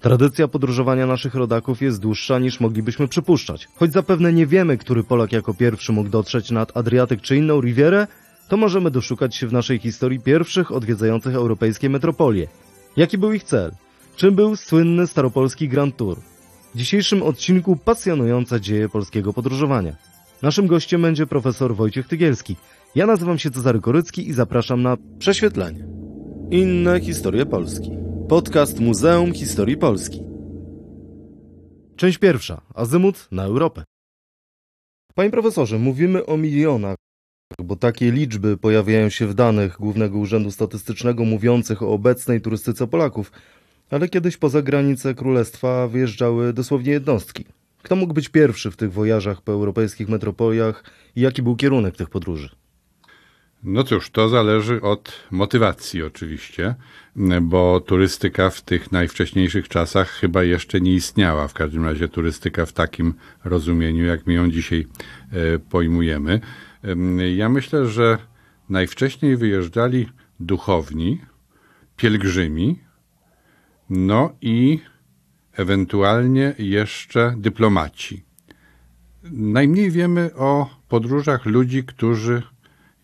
Tradycja podróżowania naszych rodaków jest dłuższa niż moglibyśmy przypuszczać. Choć zapewne nie wiemy, który Polak jako pierwszy mógł dotrzeć nad Adriatyk czy inną Rivierę, to możemy doszukać się w naszej historii pierwszych odwiedzających europejskie metropolie. Jaki był ich cel? Czym był słynny staropolski Grand Tour? W dzisiejszym odcinku pasjonujące dzieje polskiego podróżowania. Naszym gościem będzie profesor Wojciech Tygielski. Ja nazywam się Cezary Korycki i zapraszam na prześwietlenie. Inne historie Polski. Podcast Muzeum Historii Polski. Część pierwsza. Azymut na Europę. Panie profesorze, mówimy o milionach, bo takie liczby pojawiają się w danych Głównego Urzędu Statystycznego mówiących o obecnej turystyce Polaków, ale kiedyś poza granice królestwa wyjeżdżały dosłownie jednostki. Kto mógł być pierwszy w tych wojażach po europejskich metropoliach i jaki był kierunek tych podróży? No cóż, to zależy od motywacji oczywiście, bo turystyka w tych najwcześniejszych czasach chyba jeszcze nie istniała. W każdym razie turystyka w takim rozumieniu, jak my ją dzisiaj e, pojmujemy. Ja myślę, że najwcześniej wyjeżdżali duchowni, pielgrzymi, no i ewentualnie jeszcze dyplomaci. Najmniej wiemy o podróżach ludzi, którzy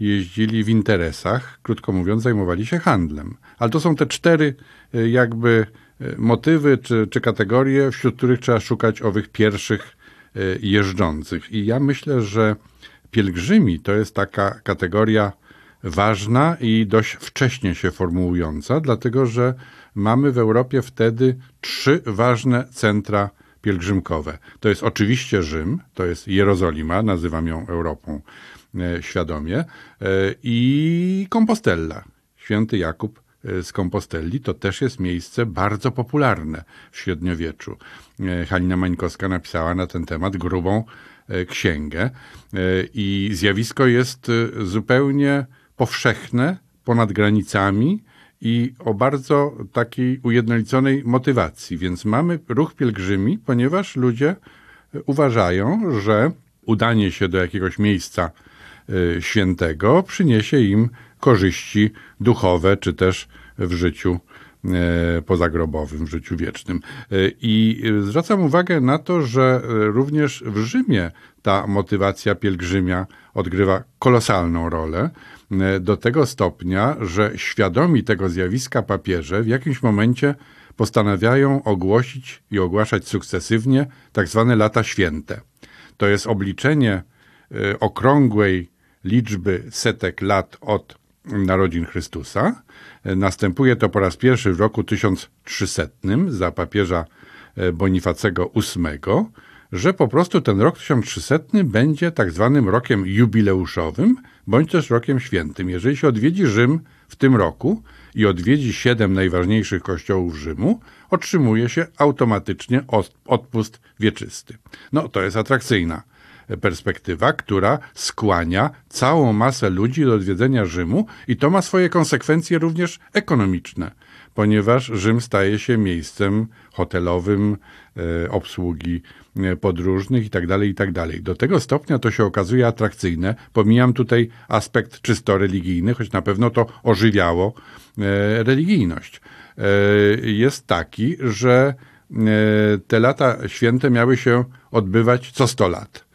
jeździli w interesach, krótko mówiąc, zajmowali się handlem. Ale to są te cztery e, jakby e, motywy czy, czy kategorie, wśród których trzeba szukać owych pierwszych e, jeżdżących. I ja myślę, że pielgrzymi to jest taka kategoria ważna i dość wcześnie się formułująca, dlatego że mamy w Europie wtedy trzy ważne centra pielgrzymkowe. To jest oczywiście Rzym, to jest Jerozolima, nazywam ją Europą świadomie, e, i Compostella. Święty Jakub e, z Kompostelli to też jest miejsce bardzo popularne w średniowieczu. Halina Mańkowska napisała na ten temat grubą księgę i zjawisko jest zupełnie powszechne ponad granicami i o bardzo takiej ujednoliconej motywacji. Więc mamy ruch pielgrzymi, ponieważ ludzie uważają, że udanie się do jakiegoś miejsca świętego przyniesie im korzyści duchowe, czy też w życiu y, pozagrobowym, w życiu wiecznym. Y, I zwracam uwagę na to, że również w Rzymie ta motywacja pielgrzymia odgrywa kolosalną rolę, do tego stopnia, że świadomi tego zjawiska papieże w jakimś momencie postanawiają ogłosić i ogłaszać sukcesywnie tak zwane lata święte. To jest obliczenie okrągłej liczby setek lat od narodzin Chrystusa. Następuje to po raz pierwszy w roku 1300 za papieża e, Bonifacego VIII, że po prostu ten rok 1300 będzie tak zwanym rokiem jubileuszowym, bądź też rokiem świętym. Jeżeli się odwiedzi Rzym w tym roku i odwiedzi siedem najważniejszych kościołów Rzymu, otrzymuje się automatycznie odpust wieczysty. No, to jest atrakcyjna perspektywa, która skłania całą masę ludzi do odwiedzenia Rzymu i to ma swoje konsekwencje również ekonomiczne, ponieważ Rzym staje się miejscem hotelowym, e, obsługi e, podróżnych itd., tak itd. Tak do tego stopnia to się okazuje atrakcyjne. Pomijam tutaj aspekt czysto religijny, choć na pewno to ożywiało e, religijność. Jest taki, że te lata święte miały się odbywać co 100 lat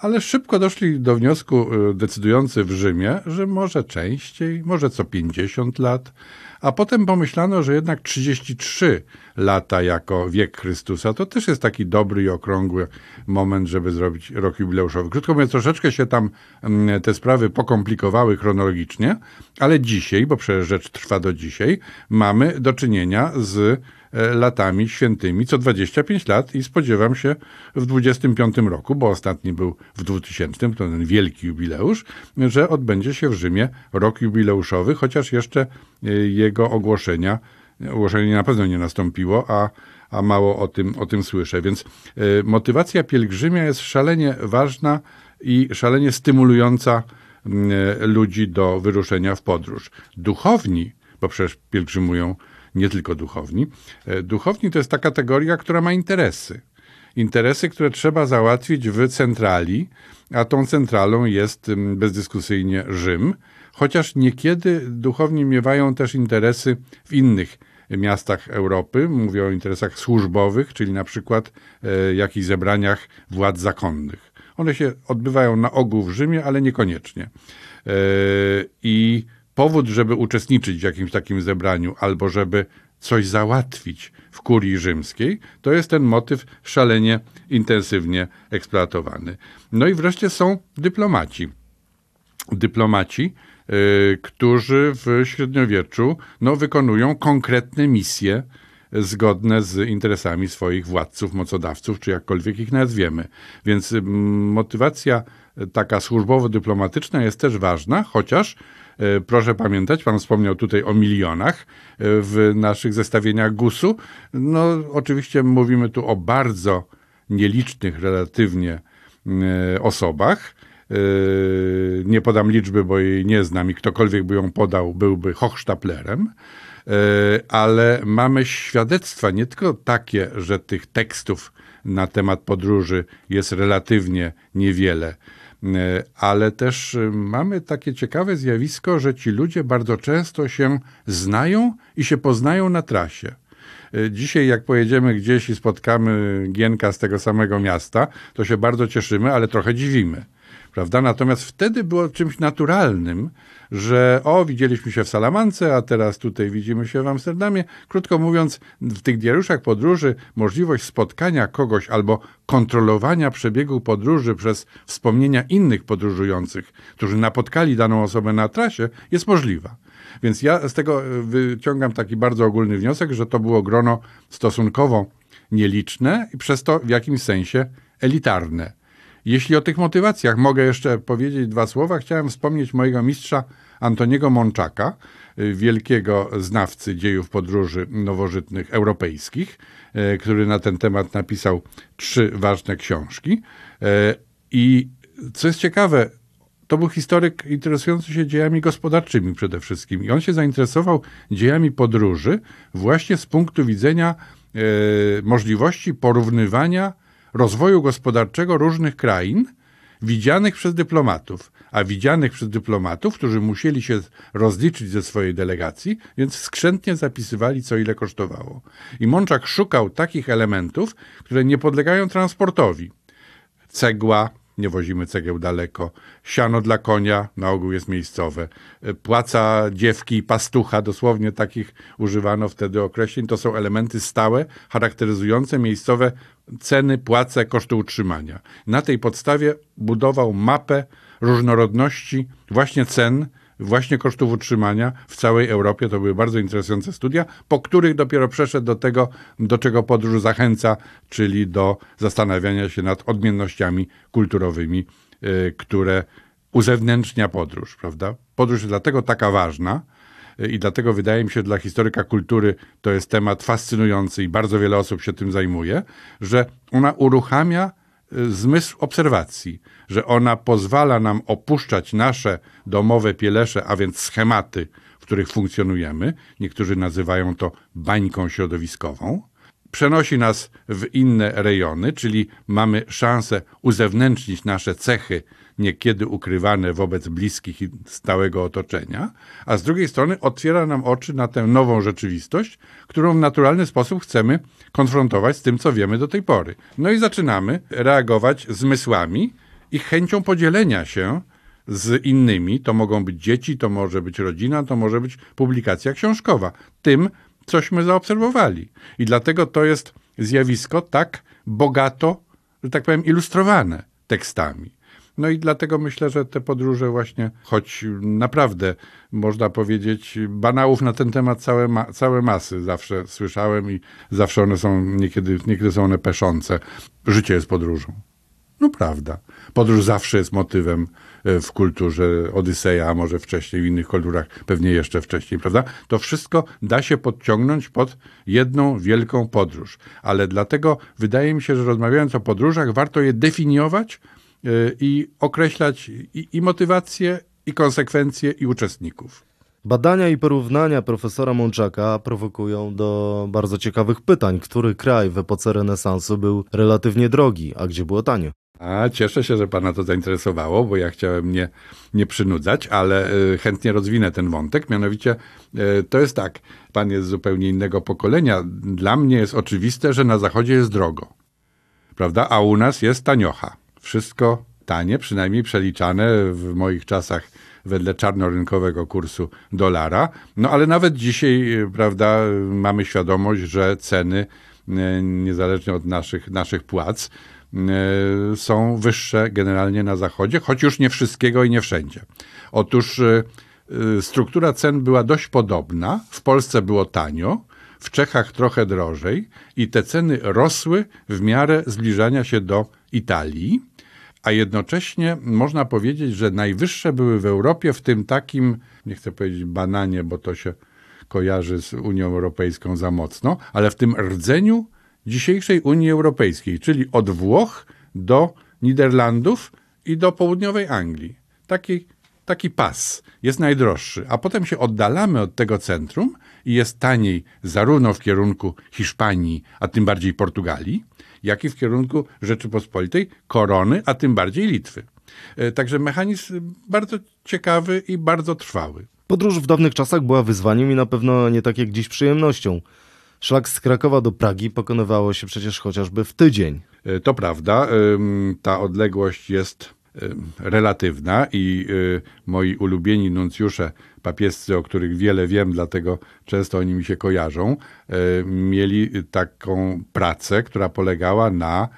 ale szybko doszli do wniosku y, decydujący w Rzymie, że może częściej, może co 50 lat, a potem pomyślano, że jednak 33 lata jako wiek Chrystusa to też jest taki dobry i okrągły moment, żeby zrobić rok jubileuszowy. Krótko mówiąc, troszeczkę się tam mm, te sprawy pokomplikowały chronologicznie, ale dzisiaj, bo przecież rzecz trwa do dzisiaj, mamy do czynienia z latami świętymi co 25 lat i spodziewam się w 25 roku, bo ostatni był w 2000, to ten wielki jubileusz, że odbędzie się w Rzymie rok jubileuszowy, chociaż jeszcze e, jego ogłoszenia, ogłoszenie na pewno nie nastąpiło, a a mało o tym, o tym słyszę. Więc y, motywacja pielgrzymia jest szalenie ważna i szalenie stymulująca y, ludzi do wyruszenia w podróż. Duchowni, bo przecież pielgrzymują nie tylko duchowni. E, duchowni to jest ta kategoria, która ma interesy. Interesy, które trzeba załatwić w centrali, a tą centralą jest bezdyskusyjnie Rzym, chociaż niekiedy duchowni miewają też interesy w innych miastach Europy. Mówię o interesach służbowych, czyli na przykład e, jakichś zebraniach władz zakonnych. One się odbywają na ogół w Rzymie, ale niekoniecznie. E, I powód, żeby uczestniczyć w jakimś takim zebraniu albo żeby coś załatwić w kurii rzymskiej, to jest ten motyw szalenie intensywnie eksploatowany. No i wreszcie są dyplomaci. Dyplomaci, y, którzy w średniowieczu no, wykonują konkretne misje zgodne z interesami swoich władców, mocodawców, czy jakkolwiek ich nazwiemy. Więc y, motywacja taka służbowo-dyplomatyczna jest też ważna, chociaż proszę pamiętać, pan wspomniał tutaj o milionach e, w naszych zestawieniach GUS-u. No, oczywiście mówimy tu o bardzo nielicznych relatywnie e, osobach. Nie podam liczby, bo jej nie znam i ktokolwiek by ją podał, byłby Hochstaplerem ale mamy świadectwa nie tylko takie, że tych tekstów na temat podróży jest relatywnie niewiele, E, ale też e, mamy takie ciekawe zjawisko, że ci ludzie bardzo często się znają i się poznają na trasie. E, dzisiaj, jak pojedziemy gdzieś i spotkamy Gienka z tego samego miasta, to się bardzo cieszymy, ale trochę dziwimy prawda? Natomiast wtedy było czymś naturalnym, że o, widzieliśmy się w Salamance, a teraz tutaj widzimy się w Amsterdamie. Krótko mówiąc, w tych diariuszach podróży możliwość spotkania kogoś albo kontrolowania przebiegu podróży przez wspomnienia innych podróżujących, którzy napotkali daną osobę na trasie, jest możliwa. Więc ja z tego wyciągam taki bardzo ogólny wniosek, że to było grono stosunkowo nieliczne i przez to w jakimś sensie elitarne. Jeśli o tych motywacjach mogę jeszcze powiedzieć dwa słowa, chciałem wspomnieć mojego mistrza Antoniego Mączaka, y, wielkiego znawcy dziejów podróży nowożytnych europejskich, y, który na ten temat napisał trzy ważne książki. Y, I co jest ciekawe, to był historyk interesujący się dziejami gospodarczymi przede wszystkim. I on się zainteresował dziejami podróży właśnie z punktu widzenia możliwości porównywania rozwoju gospodarczego różnych krain, widzianych przez dyplomatów, a widzianych przez dyplomatów, którzy musieli się rozliczyć ze swojej delegacji, więc skrzętnie zapisywali, co ile kosztowało. I Mączak szukał takich elementów, które nie podlegają transportowi. Cegła, nie wozimy cegieł daleko. Siano dla konia, na ogół jest miejscowe. Płaca dziewki i pastucha, dosłownie takich używano wtedy określeń. To są elementy stałe, charakteryzujące miejscowe ceny, płace, koszty utrzymania. Na tej podstawie budował mapę różnorodności właśnie cen, właśnie kosztów utrzymania w całej Europie. To były bardzo interesujące studia, po których dopiero przeszedł do tego, do czego podróż zachęca, czyli do zastanawiania się nad odmiennościami kulturowymi, y, które uzewnętrznia podróż, prawda? Podróż jest dlatego taka ważna, y, i dlatego wydaje mi się, dla historyka kultury to jest temat fascynujący i bardzo wiele osób się tym zajmuje, że ona uruchamia zmysł obserwacji, że ona pozwala nam opuszczać nasze domowe pielesze, a więc schematy, w których funkcjonujemy. Niektórzy nazywają to bańką środowiskową. Przenosi nas w inne rejony, czyli mamy szansę uzewnętrznić nasze cechy, niekiedy ukrywane wobec bliskich i stałego otoczenia, a z drugiej strony otwiera nam oczy na tę nową rzeczywistość, którą w naturalny sposób chcemy konfrontować z tym, co wiemy do tej pory. No i zaczynamy reagować zmysłami i chęcią podzielenia się z innymi. To mogą być dzieci, to może być rodzina, to może być publikacja książkowa. Tym, cośmy zaobserwowali. I dlatego to jest zjawisko tak bogato, że tak powiem, ilustrowane tekstami. No i dlatego myślę, że te podróże właśnie, choć naprawdę można powiedzieć, banałów na ten temat całe, ma, całe masy zawsze słyszałem i zawsze one są, niekiedy, niekiedy są one peszące. Życie jest podróżą. No prawda. Podróż zawsze jest motywem e, w kulturze Odyseja, a może wcześniej w innych kulturach, pewnie jeszcze wcześniej, prawda? To wszystko da się podciągnąć pod jedną wielką podróż. Ale dlatego wydaje mi się, że rozmawiając o podróżach, warto je definiować i określać i, i motywacje, i konsekwencje, i uczestników. Badania i porównania profesora Mączaka prowokują do bardzo ciekawych pytań. Który kraj w epoce renesansu był relatywnie drogi, a gdzie było tanio? A cieszę się, że pana to zainteresowało, bo ja chciałem nie, nie przynudzać, ale y, chętnie rozwinę ten wątek. Mianowicie y, to jest tak, pan jest zupełnie innego pokolenia. Dla mnie jest oczywiste, że na zachodzie jest drogo. Prawda? A u nas jest taniocha. Wszystko tanie, przynajmniej przeliczane w moich czasach wedle czarnorynkowego kursu dolara. No ale nawet dzisiaj, y, prawda, mamy świadomość, że ceny, y, niezależnie od naszych, naszych płac, y, są wyższe generalnie na zachodzie, choć już nie wszystkiego i nie wszędzie. Otóż struktura cen była dość podobna. W Polsce było tanio, w Czechach trochę drożej i te ceny rosły w miarę zbliżania się do Italii a jednocześnie można powiedzieć, że najwyższe były w Europie w tym takim, nie chcę powiedzieć bananie, bo to się kojarzy z Unią Europejską za mocno, ale w tym rdzeniu dzisiejszej Unii Europejskiej, czyli od Włoch do Niderlandów i do południowej Anglii. Taki, taki pas jest najdroższy, a potem się oddalamy od tego centrum i jest taniej zarówno w kierunku Hiszpanii, a tym bardziej Portugalii, jak i w kierunku Rzeczypospolitej, Korony, a tym bardziej Litwy. E, także mechanizm bardzo ciekawy i bardzo trwały. Podróż w dawnych czasach była wyzwaniem i na pewno nie tak jak dziś przyjemnością. Szlak z Krakowa do Pragi pokonywało się przecież chociażby w tydzień. E, to prawda, ta odległość jest relatywna i moi ulubieni nuncjusze papiescy, o których wiele wiem, dlatego często oni mi się kojarzą, mieli taką pracę, która polegała na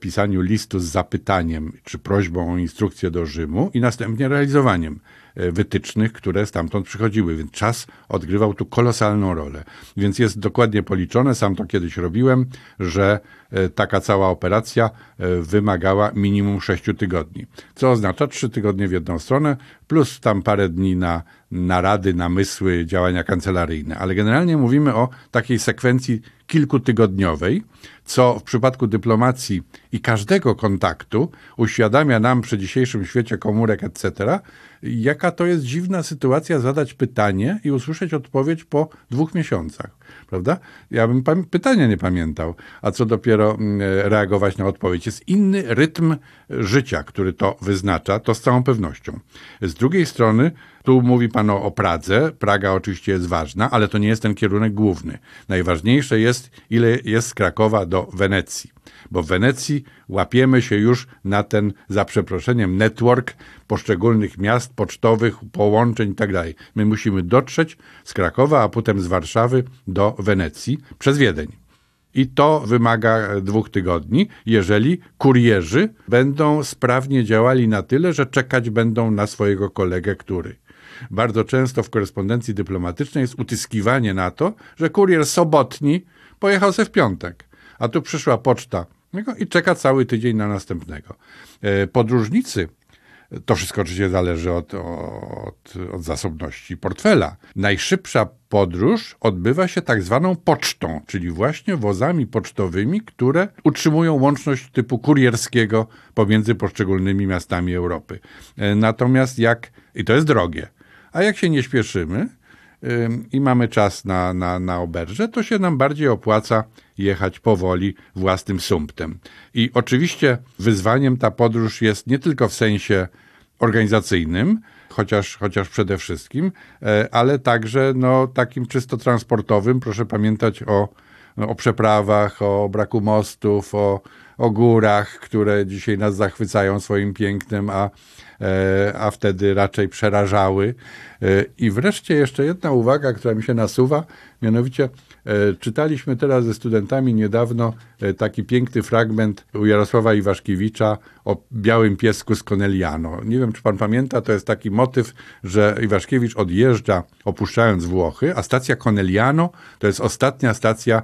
pisaniu listu z zapytaniem czy prośbą o instrukcję do Rzymu i następnie realizowaniem. E, wytycznych, które stamtąd przychodziły, więc czas odgrywał tu kolosalną rolę. Więc jest dokładnie policzone, sam to kiedyś robiłem, że e, taka cała operacja e, wymagała minimum 6 tygodni. Co oznacza 3 tygodnie w jedną stronę, plus tam parę dni na narady, namysły, działania kancelaryjne. Ale generalnie mówimy o takiej sekwencji kilkutygodniowej, co w przypadku dyplomacji i każdego kontaktu uświadamia nam przy dzisiejszym świecie komórek, etc., jaka to jest dziwna sytuacja zadać pytanie i usłyszeć odpowiedź po dwóch miesiącach, prawda? Ja bym pytania nie pamiętał, a co dopiero mm, reagować na odpowiedź. Jest inny rytm życia, który to wyznacza, to z całą pewnością. Z drugiej strony, tu mówi pan o, o Pradze. Praga oczywiście jest ważna, ale to nie jest ten kierunek główny. Najważniejsze jest, ile jest z Krakowa do Wenecji bo w Wenecji łapiemy się już na ten, za przeproszeniem, network poszczególnych miast pocztowych, połączeń itd. Tak My musimy dotrzeć z Krakowa, a potem z Warszawy do Wenecji przez Wiedeń. I to wymaga dwóch tygodni, jeżeli kurierzy będą sprawnie działali na tyle, że czekać będą na swojego kolegę, który. Bardzo często w korespondencji dyplomatycznej jest utyskiwanie na to, że kurier sobotni pojechał se w piątek, a tu przyszła poczta i czeka cały tydzień na następnego. E, podróżnicy to wszystko oczywiście zależy od, od, od, zasobności portfela. Najszybsza podróż odbywa się tak zwaną pocztą, czyli właśnie wozami pocztowymi, które utrzymują łączność typu kurierskiego pomiędzy poszczególnymi miastami Europy. E, natomiast jak, i to jest drogie, a jak się nie śpieszymy, i mamy czas na, na, na oberże, to się nam bardziej opłaca jechać powoli własnym sumptem. I oczywiście wyzwaniem ta podróż jest nie tylko w sensie organizacyjnym, chociaż, chociaż przede wszystkim, e, ale także no, takim czysto transportowym. Proszę pamiętać o, o przeprawach, o braku mostów, o, o górach, które dzisiaj nas zachwycają swoim pięknem, a, e, a wtedy raczej przerażały. E, I wreszcie jeszcze jedna uwaga, która mi się nasuwa, mianowicie e, czytaliśmy teraz ze studentami niedawno taki piękny fragment u Jarosława Iwaszkiewicza o białym piesku z Corneliano. Nie wiem, czy pan pamięta, to jest taki motyw, że Iwaszkiewicz odjeżdża opuszczając Włochy, a stacja Corneliano to jest ostatnia stacja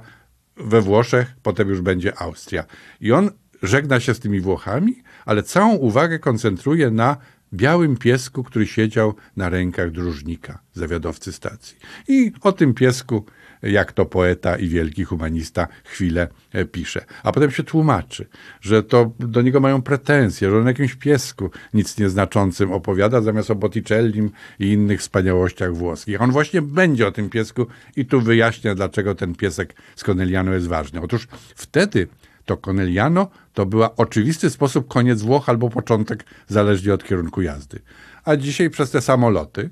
we Włoszech, potem już będzie Austria. I on żegna się z tymi Włochami, ale całą uwagę koncentruje na białym piesku, który siedział na rękach dróżnika, zawiadowcy stacji. I o tym piesku, jak to poeta i wielki humanista chwilę e, pisze. A potem się tłumaczy, że to do niego mają pretensje, że on jakimś piesku nic nieznaczącym opowiada, zamiast o Botticellim i innych wspaniałościach włoskich. On właśnie będzie o tym piesku i tu wyjaśnia, dlaczego ten piesek z Corneliano jest ważny. Otóż wtedy to Conegliano to była oczywisty sposób koniec Włoch albo początek, zależnie od kierunku jazdy. A dzisiaj przez te samoloty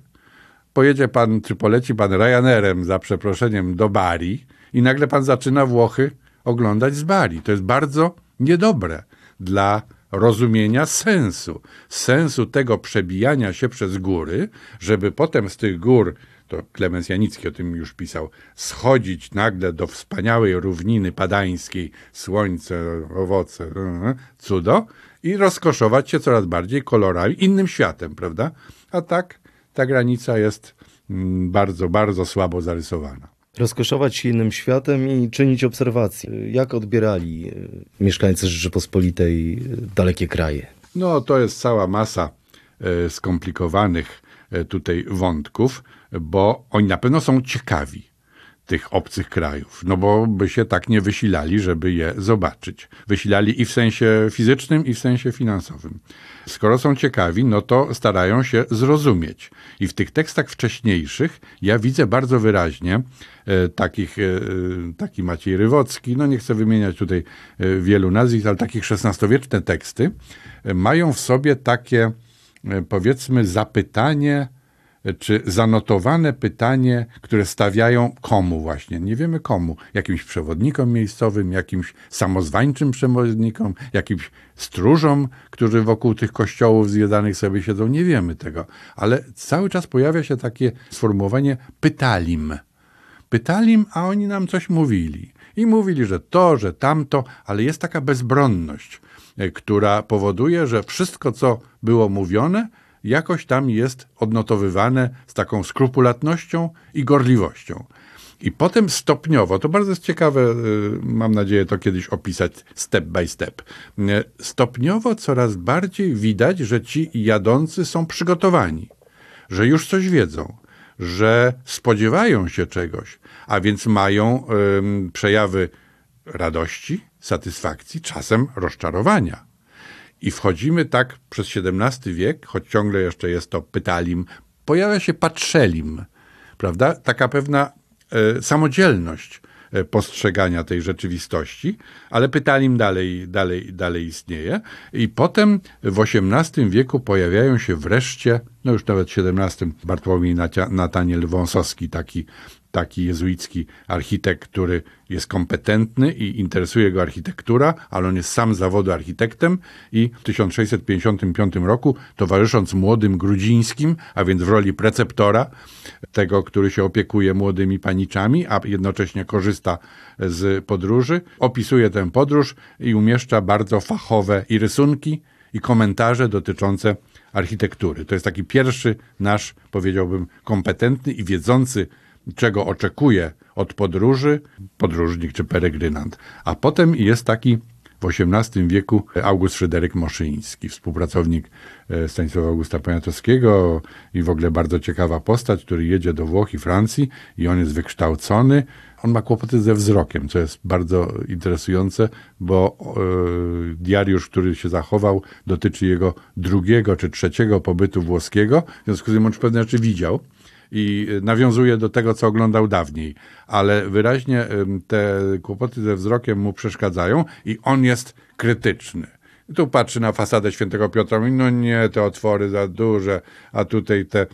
pojedzie pan, czy poleci pan Ryanerem, za przeproszeniem, do Bari i nagle pan zaczyna Włochy oglądać z Bari. To jest bardzo niedobre dla rozumienia sensu. Sensu tego przebijania się przez góry, żeby potem z tych gór, to Klemens Janicki o tym już pisał, schodzić nagle do wspaniałej równiny padańskiej, słońce, owoce, cudo i rozkoszować się coraz bardziej kolorami, innym światem, prawda? A tak ta granica jest mm, bardzo, bardzo słabo zarysowana rozkoszować się innym światem i czynić obserwacje. Jak odbierali e, mieszkańcy Rzeczypospolitej e, dalekie kraje? No, to jest cała masa e, skomplikowanych tutaj wątków, bo oni na pewno są ciekawi tych obcych krajów, no bo by się tak nie wysilali, żeby je zobaczyć. Wysilali i w sensie fizycznym, i w sensie finansowym. Skoro są ciekawi, no to starają się zrozumieć. I w tych tekstach wcześniejszych ja widzę bardzo wyraźnie e, takich, e, taki Maciej Rywocki, no nie chcę wymieniać tutaj e, wielu nazwisk, ale takich XVI-wieczne teksty e, mają w sobie takie, e, powiedzmy, zapytanie, czy zanotowane pytanie, które stawiają komu właśnie, nie wiemy komu, jakimś przewodnikom miejscowym, jakimś samozwańczym przewodnikom, jakimś stróżom, którzy wokół tych kościołów zwiedzanych sobie siedzą, nie wiemy tego, ale cały czas pojawia się takie sformułowanie pytalim. Pytalim, a oni nam coś mówili. I mówili, że to, że tamto, ale jest taka bezbronność, e, która powoduje, że wszystko, co było mówione, jakoś tam jest odnotowywane z taką skrupulatnością i gorliwością. I potem stopniowo, to bardzo jest ciekawe, y, mam nadzieję to kiedyś opisać step by step. Y, stopniowo coraz bardziej widać, że ci jadący są przygotowani, że już coś wiedzą, że spodziewają się czegoś, a więc mają przejawy radości, satysfakcji, czasem rozczarowania. I wchodzimy tak przez XVII wiek, choć ciągle jeszcze jest to pytalim, pojawia się patrzelim, prawda? Taka pewna e, samodzielność e, postrzegania tej rzeczywistości, ale pytalim dalej, dalej, dalej istnieje. I potem w XVIII wieku pojawiają się wreszcie, no już nawet w XVII, Bartłomiej Nataniel Wąsowski, taki taki jezuicki architekt, który jest kompetentny i interesuje go architektura, ale on jest sam zawodu architektem i w 1655 roku, towarzysząc młodym Grudzińskim, a więc w roli preceptora, tego, który się opiekuje młodymi paniczami, a jednocześnie korzysta z podróży, opisuje tę podróż i umieszcza bardzo fachowe i rysunki, i komentarze dotyczące architektury. To jest taki pierwszy nasz, powiedziałbym, kompetentny i wiedzący czego oczekuje od podróży podróżnik czy peregrynant. A potem jest taki w XVIII wieku August Fryderyk Moszyński, współpracownik e, Stanisława Augusta Poniatowskiego i w ogóle bardzo ciekawa postać, który jedzie do Włoch i Francji i on jest wykształcony. On ma kłopoty ze wzrokiem, co jest bardzo interesujące, bo e, diariusz, który się zachował, dotyczy jego drugiego czy trzeciego pobytu włoskiego, w związku z tym on już pewne rzeczy widział i nawiązuje do tego, co oglądał dawniej, ale wyraźnie te kłopoty ze wzrokiem mu przeszkadzają i on jest krytyczny. I tu patrzy na fasadę świętego Piotra, mówi, no nie, te otwory za duże, a tutaj te,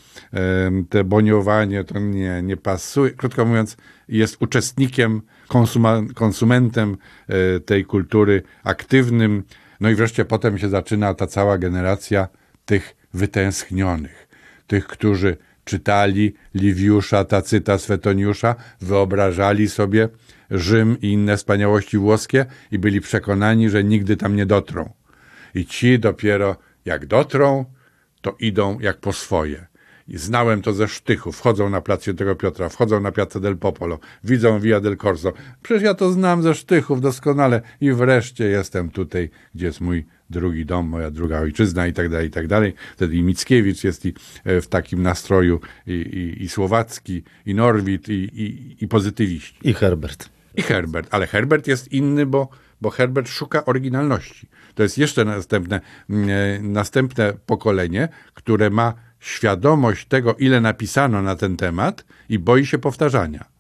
te boniowanie, to nie, nie pasuje. Krótko mówiąc, jest uczestnikiem, konsuma, konsumentem e, tej kultury, aktywnym. No i wreszcie potem się zaczyna ta cała generacja tych wytęsknionych, tych, którzy czytali Liwiusza, Tacyta, Swetoniusza, wyobrażali sobie Rzym i inne wspaniałości włoskie i byli przekonani, że nigdy tam nie dotrą. I ci dopiero jak dotrą, to idą jak po swoje. I znałem to ze sztychu. Wchodzą na plac Świętego Piotra, wchodzą na Piazza del Popolo, widzą Via del Corso. Przecież ja to znam ze sztychów doskonale i wreszcie jestem tutaj, gdzie jest mój drugi dom, moja druga ojczyzna i tak dalej, i tak dalej. Wtedy i Mickiewicz jest i e, w takim nastroju, i, i, i Słowacki, i Norwid, i, i, i pozytywiści. I Herbert. I Herbert, ale Herbert jest inny, bo, bo Herbert szuka oryginalności. To jest jeszcze następne, mm, e, następne pokolenie, które ma świadomość tego, ile napisano na ten temat i boi się powtarzania.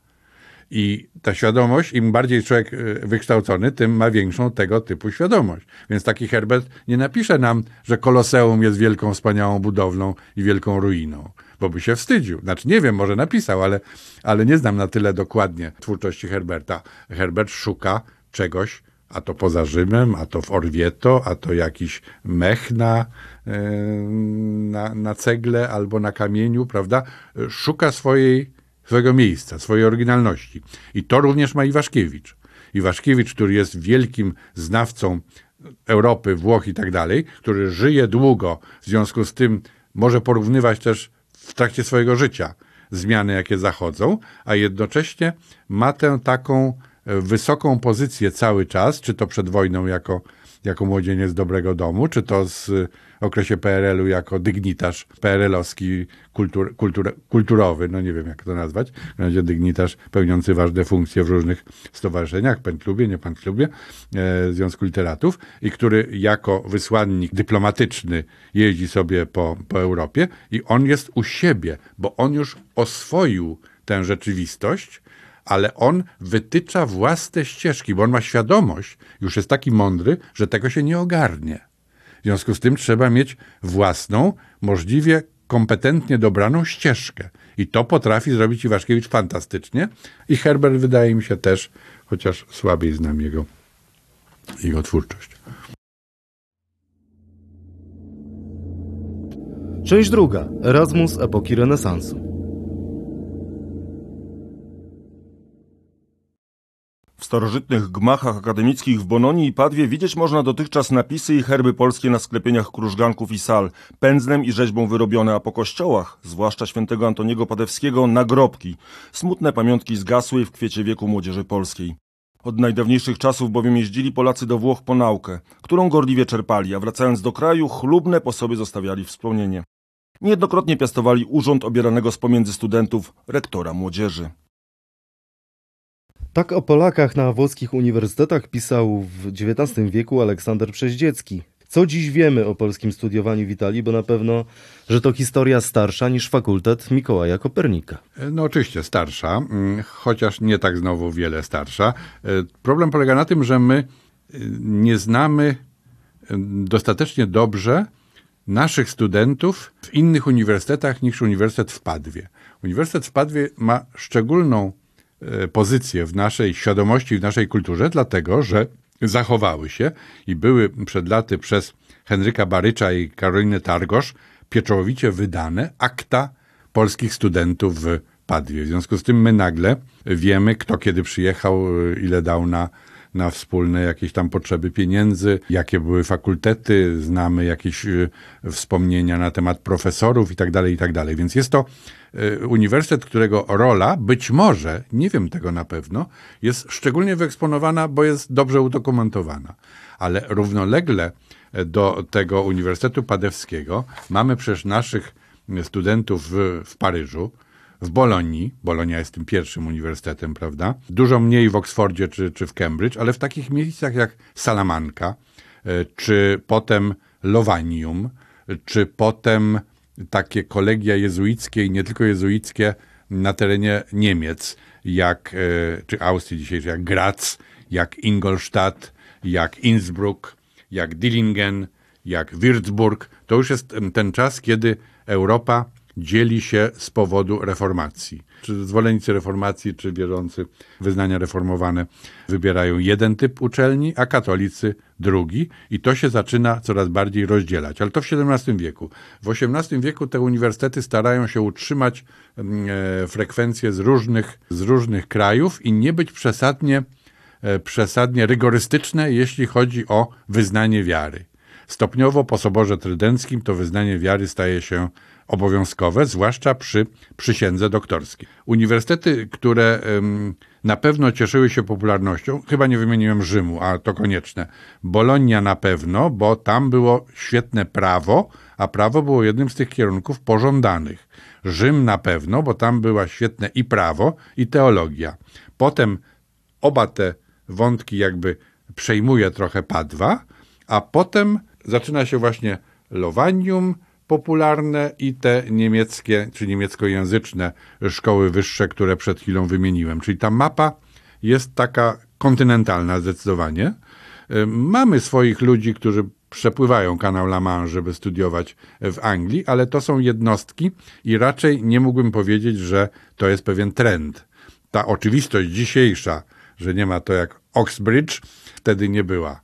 I ta świadomość, im bardziej człowiek y, wykształcony, tym ma większą tego typu świadomość. Więc taki Herbert nie napisze nam, że Koloseum jest wielką, wspaniałą budowlą i wielką ruiną, bo by się wstydził. Znaczy, nie wiem, może napisał, ale, ale nie znam na tyle dokładnie twórczości Herberta. Herbert szuka czegoś, a to poza Rzymem, a to w Orvieto, a to jakiś mech na, na, na cegle albo na kamieniu, prawda? Szuka swojej, swojego miejsca, swojej oryginalności. I to również ma Iwaszkiewicz. Iwaszkiewicz, który jest wielkim znawcą Europy, Włoch i tak dalej, który żyje długo, w związku z tym może porównywać też w trakcie swojego życia zmiany, jakie zachodzą, a jednocześnie ma tę taką wysoką pozycję cały czas, czy to przed wojną jako, jako młodzieniec dobrego domu, czy to z okresie PRL-u jako dygnitarz PRL-owski kultur, kultur, kulturowy, no nie wiem jak to nazwać, w razie dygnitarz pełniący ważne funkcje w różnych stowarzyszeniach, klubie, nie klubie, e, Związku Literatów i który jako wysłannik dyplomatyczny jeździ sobie po, po Europie i on jest u siebie, bo on już oswoił tę rzeczywistość, ale on wytycza własne ścieżki, bo on ma świadomość, już jest taki mądry, że tego się nie ogarnie. W związku z tym trzeba mieć własną, możliwie kompetentnie dobraną ścieżkę. I to potrafi zrobić Iwaszkiewicz fantastycznie. I Herbert wydaje mi się też, chociaż słabiej znam jego, jego twórczość. Część druga. Erasmus epoki renesansu. Starożytnych gmachach akademickich w Bononii i Padwie widzieć można dotychczas napisy i herby polskie na sklepieniach krużganków i sal, pędzlem i rzeźbą wyrobione, a po kościołach, zwłaszcza świętego Antoniego Padewskiego, nagrobki, smutne pamiątki zgasłej w kwiecie wieku młodzieży polskiej. Od najdawniejszych czasów bowiem jeździli Polacy do Włoch po naukę, którą gorliwie czerpali, a wracając do kraju chlubne po sobie zostawiali wspomnienie. Niejednokrotnie piastowali urząd obieranego z pomiędzy studentów rektora młodzieży. Tak o Polakach na włoskich uniwersytetach pisał w XIX wieku Aleksander Przeździecki. Co dziś wiemy o polskim studiowaniu w Italii, bo na pewno, że to historia starsza niż fakultet Mikołaja Kopernika. No oczywiście starsza, mm, chociaż nie tak znowu wiele starsza. E, problem polega na tym, że my e, nie znamy e, dostatecznie dobrze naszych studentów w innych uniwersytetach niż Uniwersytet w Padwie. Uniwersytet w Padwie ma szczególną pozycję w naszej świadomości, w naszej kulturze, dlatego że zachowały się i były przed laty przez Henryka Barycza i Karolinę Targosz pieczołowicie wydane akta polskich studentów w Padwie. W związku z tym my nagle wiemy, kto kiedy przyjechał, e, ile dał na, na wspólne jakieś tam potrzeby pieniędzy, jakie były fakultety, znamy jakieś e, wspomnienia na temat profesorów i tak dalej, i tak. Więc jest to uniwersytet, którego rola być może, nie wiem tego na pewno, jest szczególnie wyeksponowana, bo jest dobrze udokumentowana. Ale równolegle do tego Uniwersytetu Padewskiego mamy przecież naszych studentów w, w Paryżu, w Bolonii, Bolonia jest tym pierwszym uniwersytetem, prawda? Dużo mniej w Oksfordzie czy, czy w Cambridge, ale w takich miejscach jak Salamanca, y, czy potem Lowanium, czy potem takie kolegia jezuickie i nie tylko jezuickie na terenie Niemiec, jak, e, czy Austrii dzisiejszej, jak Graz, jak Ingolstadt, jak Innsbruck, jak Dillingen, jak Würzburg. To już jest ten czas, kiedy Europa dzieli się z powodu reformacji. Czy zwolennicy reformacji, czy wierzący wyznania reformowane wybierają jeden typ uczelni, a katolicy drugi i to się zaczyna coraz bardziej rozdzielać. Ale to w XVII wieku. W XVIII wieku te uniwersytety starają się utrzymać mm, e, frekwencje z różnych, z różnych krajów i nie być przesadnie, e, przesadnie rygorystyczne, jeśli chodzi o wyznanie wiary. Stopniowo po Soborze Trydenckim to wyznanie wiary staje się obowiązkowe, zwłaszcza przy przysiędze doktorskiej. Uniwersytety, które na pewno cieszyły się popularnością, chyba nie wymieniłem Rzymu, a to konieczne. Bolonia na pewno, bo tam było świetne prawo, a prawo było jednym z tych kierunków pożądanych. Rzym na pewno, bo tam była świetne i prawo, i teologia. Potem oba te wątki jakby przejmuje trochę Padwa, a potem zaczyna się właśnie Lowanium, popularne i te niemieckie czy niemieckojęzyczne szkoły wyższe, które przed chwilą wymieniłem. Czyli ta mapa jest taka kontynentalna zdecydowanie. Y, mamy swoich ludzi, którzy przepływają kanał La Manche, żeby studiować w Anglii, ale to są jednostki i raczej nie mógłbym powiedzieć, że to jest pewien trend. Ta oczywistość dzisiejsza, że nie ma to jak Oxbridge, wtedy nie była,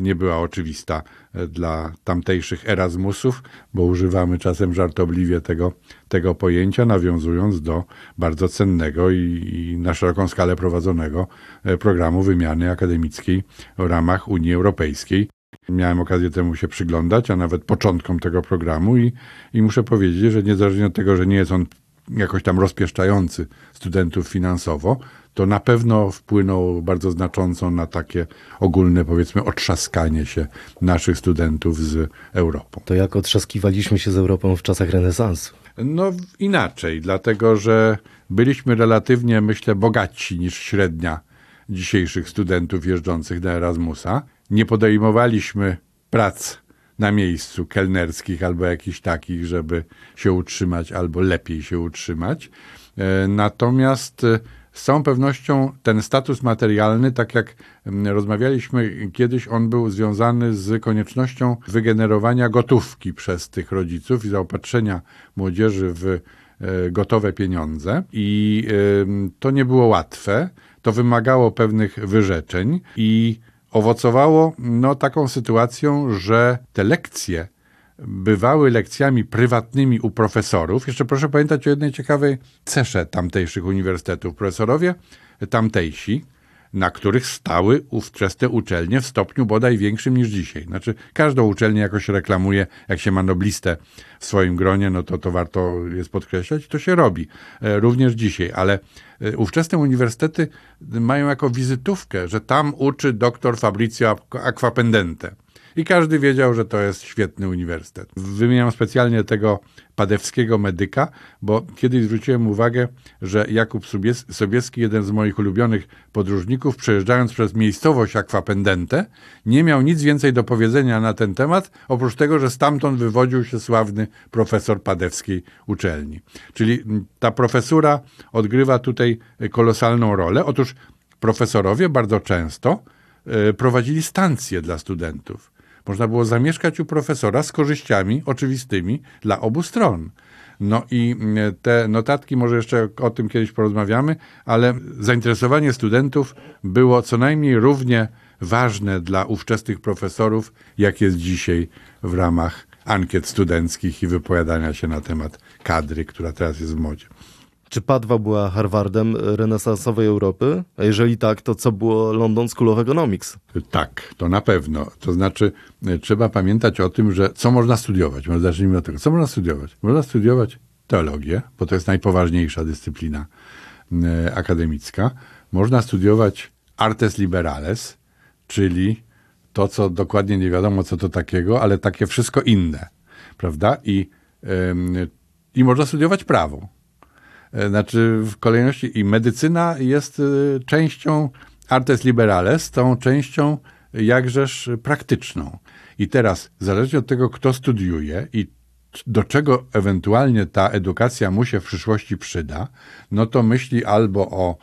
nie była oczywista e, dla tamtejszych Erasmusów, bo używamy czasem żartobliwie tego, tego pojęcia, nawiązując do bardzo cennego i, i na szeroką skalę prowadzonego e, programu wymiany akademickiej w ramach Unii Europejskiej. Miałem okazję temu się przyglądać, a nawet początkom tego programu i, i muszę powiedzieć, że niezależnie od tego, że nie jest on jakoś tam rozpieszczający studentów finansowo, to na pewno wpłynął bardzo znacząco na takie ogólne, powiedzmy, otrzaskanie się naszych studentów z Europą. To jak otrzaskiwaliśmy się z Europą w czasach renesansu? No inaczej, dlatego że byliśmy relatywnie, myślę, bogatsi niż średnia dzisiejszych studentów jeżdżących na Erasmusa. Nie podejmowaliśmy prac na miejscu kelnerskich albo jakichś takich, żeby się utrzymać albo lepiej się utrzymać. E, natomiast e, z całą pewnością ten status materialny, tak jak rozmawialiśmy kiedyś, on był związany z koniecznością wygenerowania gotówki przez tych rodziców i zaopatrzenia młodzieży w e, gotowe pieniądze. I to nie było łatwe. To wymagało pewnych wyrzeczeń i owocowało no, taką sytuacją, że te lekcje bywały lekcjami prywatnymi u profesorów. Jeszcze proszę pamiętać o jednej ciekawej cesze tamtejszych uniwersytetów. Profesorowie tamtejsi, na których stały ówczesne uczelnie w stopniu bodaj większym niż dzisiaj. Znaczy, każdą uczelnię jakoś reklamuje, jak się ma noblistę w swoim gronie, no to to warto jest podkreślać, to się robi e, również dzisiaj, ale e, ówczesne uniwersytety mają jako wizytówkę, że tam uczy doktor Fabrizio Aquapendente i każdy wiedział, że to jest świetny uniwersytet. Wymieniam specjalnie tego padewskiego medyka, bo kiedyś zwróciłem uwagę, że Jakub Sobieski, jeden z moich ulubionych podróżników, przejeżdżając przez miejscowość Akwapendente, nie miał nic więcej do powiedzenia na ten temat, oprócz tego, że stamtąd wywodził się sławny profesor padewskiej uczelni. Czyli ta profesura odgrywa tutaj kolosalną rolę. Otóż profesorowie bardzo często e, prowadzili stacje dla studentów. Można było zamieszkać u profesora z korzyściami oczywistymi dla obu stron. No i mm, te notatki, może jeszcze o tym kiedyś porozmawiamy, ale zainteresowanie studentów było co najmniej równie ważne dla ówczesnych profesorów, jak jest dzisiaj w ramach ankiet studenckich i wypowiadania się na temat kadry, która teraz jest w modzie. Czy Padwa była Harvardem renesansowej Europy? A jeżeli tak, to co było London School of Economics? Tak, to na pewno. To znaczy, e, trzeba pamiętać o tym, że co można studiować. Może zacznijmy od tego. Co można studiować? Można studiować teologię, bo to jest najpoważniejsza dyscyplina e, akademicka. Można studiować artes liberales, czyli to, co dokładnie nie wiadomo, co to takiego, ale takie wszystko inne, prawda? I, i można studiować prawo znaczy w kolejności i medycyna jest e, częścią artes liberales, tą częścią jakżeż praktyczną. I teraz, zależnie od tego, kto studiuje i do czego ewentualnie ta edukacja mu się w przyszłości przyda, no to myśli albo o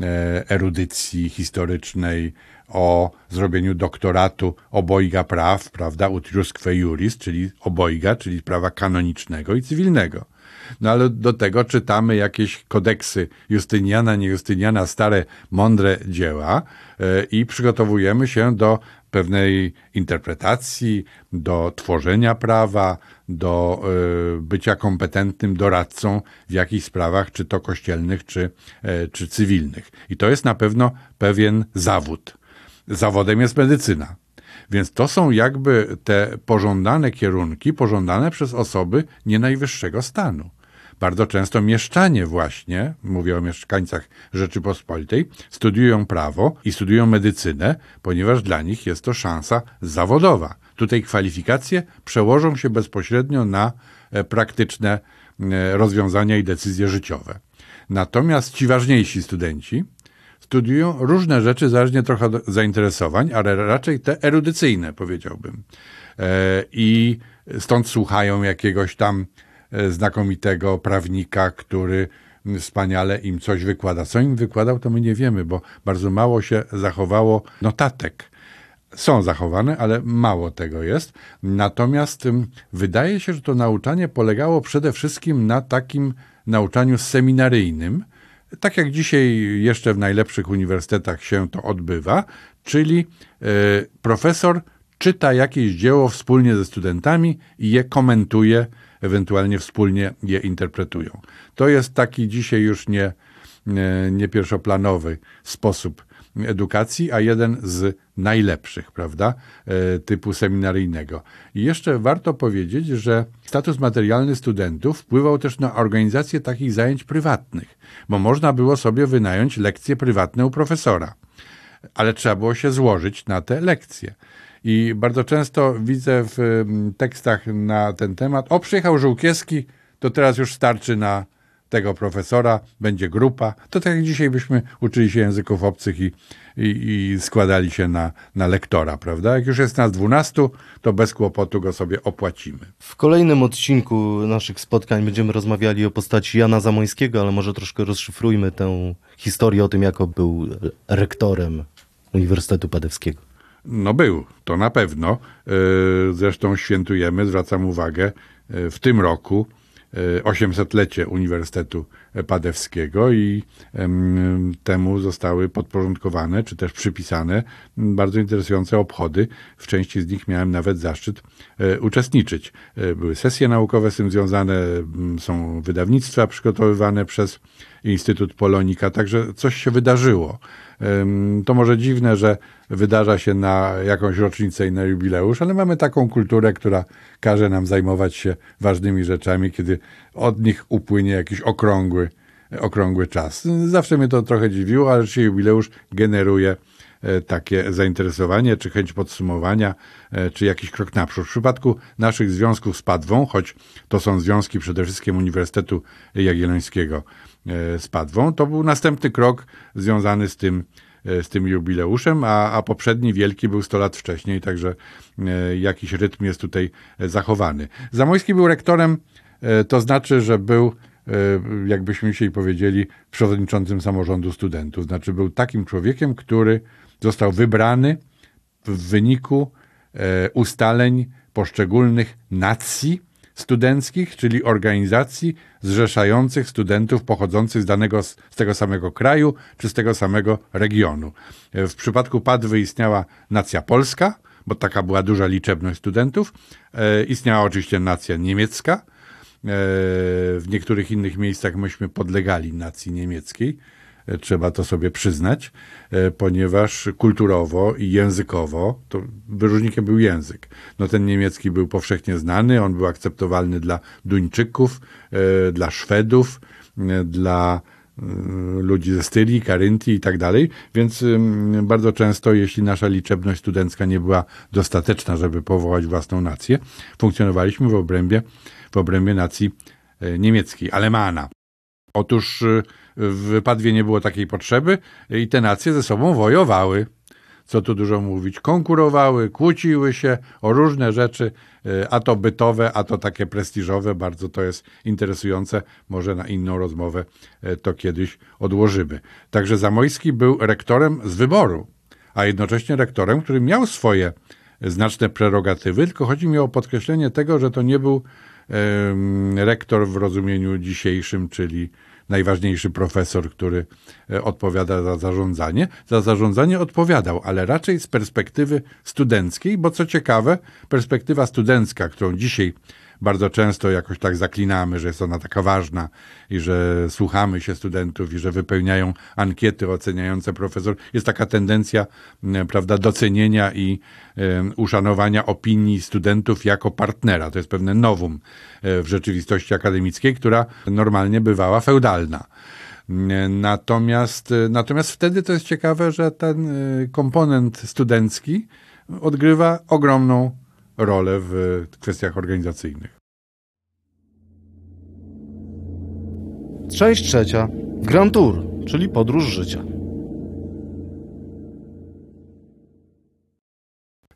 e, erudycji historycznej, o zrobieniu doktoratu obojga praw, prawda, utriusque juris, czyli obojga, czyli prawa kanonicznego i cywilnego. No ale do tego czytamy jakieś kodeksy Justyniana, nie Justyniana, stare, mądre dzieła e, i przygotowujemy się do pewnej interpretacji, do tworzenia prawa, do e, bycia kompetentnym doradcą w jakichś sprawach, czy to kościelnych, czy, e, czy cywilnych. I to jest na pewno pewien zawód. Zawodem jest medycyna. Więc to są jakby te pożądane kierunki, pożądane przez osoby nie najwyższego stanu. Bardzo często mieszczanie właśnie, mówię o mieszkańcach Rzeczypospolitej, studiują prawo i studiują medycynę, ponieważ dla nich jest to szansa zawodowa. Tutaj kwalifikacje przełożą się bezpośrednio na e, praktyczne e, rozwiązania i decyzje życiowe. Natomiast ci ważniejsi studenci studiują różne rzeczy, zależnie trochę od zainteresowań, ale raczej te erudycyjne, powiedziałbym. E, I stąd słuchają jakiegoś tam znakomitego prawnika, który wspaniale im coś wykłada. Co im wykładał, to my nie wiemy, bo bardzo mało się zachowało notatek. Są zachowane, ale mało tego jest. Natomiast wydaje się, że to nauczanie polegało przede wszystkim na takim nauczaniu seminaryjnym, tak jak dzisiaj jeszcze w najlepszych uniwersytetach się to odbywa, czyli e, profesor czyta jakieś dzieło wspólnie ze studentami i je komentuje, ewentualnie wspólnie je interpretują. To jest taki dzisiaj już nie, nie, nie pierwszoplanowy sposób edukacji, a jeden z najlepszych, prawda, e, typu seminaryjnego. I jeszcze warto powiedzieć, że status materialny studentów wpływał też na organizację takich zajęć prywatnych, bo można było sobie wynająć lekcje prywatne u profesora, ale trzeba było się złożyć na te lekcje. I bardzo często widzę w mm, tekstach na ten temat, o przyjechał Żółkiewski, to teraz już starczy na tego profesora, będzie grupa. To tak jak dzisiaj byśmy uczyli się języków obcych i, i, i, składali się na, na lektora, prawda? Jak już jest nas dwunastu, to bez kłopotu go sobie opłacimy. W kolejnym odcinku naszych spotkań będziemy rozmawiali o postaci Jana Zamońskiego, ale może troszkę rozszyfrujmy tę historię o tym, jako był rektorem Uniwersytetu Padewskiego. No był, to na pewno. E, zresztą świętujemy, zwracam uwagę, e, w tym roku 800-lecie Uniwersytetu Padewskiego i temu zostały podporządkowane, czy też przypisane bardzo interesujące obchody. W części z nich miałem nawet zaszczyt e, uczestniczyć. Były sesje naukowe z tym związane, są wydawnictwa przygotowywane przez Instytut Polonika, także coś się wydarzyło. To może dziwne, że wydarza się na jakąś rocznicę i na jubileusz, ale mamy taką kulturę, która każe nam zajmować się ważnymi rzeczami, kiedy od nich upłynie jakiś okrągły, okrągły czas. Zawsze mnie to trochę dziwiło, ale się jubileusz generuje e, takie zainteresowanie, czy chęć podsumowania, e, czy jakiś krok naprzód. W przypadku naszych związków z Padwą, choć to są związki przede wszystkim Uniwersytetu Jagiellońskiego z Padwą, to był następny krok związany z tym, E, z tym jubileuszem, a, a poprzedni wielki był 100 lat wcześniej, także e, jakiś rytm jest tutaj e, zachowany. Zamojski był rektorem, to znaczy, że był jakbyśmy dzisiaj powiedzieli, przewodniczącym samorządu studentów. Znaczy, był takim człowiekiem, który został wybrany w wyniku ustaleń poszczególnych nacji studenckich, czyli organizacji zrzeszających studentów pochodzących z danego, z tego samego kraju czy z tego samego regionu. W przypadku Padwy istniała nacja polska, bo taka była duża liczebność studentów. E, istniała oczywiście nacja niemiecka. E, w niektórych innych miejscach myśmy podlegali nacji niemieckiej trzeba to sobie przyznać, e, ponieważ kulturowo i językowo to wyróżnikiem był język. No ten niemiecki był powszechnie znany, on był akceptowalny dla Duńczyków, e, dla Szwedów, e, dla ludzi ze Styrii, Karyntii i tak dalej, więc bardzo często, jeśli nasza liczebność studencka nie była dostateczna, żeby powołać własną nację, funkcjonowaliśmy w obrębie, w obrębie nacji niemieckiej, Alemana. Otóż w Padwie nie było takiej potrzeby i te nacje ze sobą wojowały. Co tu dużo mówić, konkurowały, kłóciły się o różne rzeczy, e, a to bytowe, a to takie prestiżowe. Bardzo to jest interesujące. Może na inną rozmowę e, to kiedyś odłożymy. Także Zamojski był rektorem z wyboru, a jednocześnie rektorem, który miał swoje znaczne prerogatywy, tylko chodzi mi o podkreślenie tego, że to nie był rektor w rozumieniu dzisiejszym, czyli najważniejszy profesor, który e, odpowiada za zarządzanie. Za zarządzanie odpowiadał, ale raczej z perspektywy studenckiej, bo co ciekawe, perspektywa studencka, którą dzisiaj bardzo często jakoś tak zaklinamy, że jest ona taka ważna i że słuchamy się studentów i że wypełniają ankiety oceniające profesor. Jest taka tendencja, prawda, docenienia i uszanowania opinii studentów jako partnera. To jest pewne nowum e, w rzeczywistości akademickiej, która normalnie bywała feudalna. Natomiast, e, natomiast wtedy to jest ciekawe, że ten e, komponent studencki odgrywa ogromną rolę w kwestiach organizacyjnych. Część trzecia. Grand Tour, czyli podróż życia.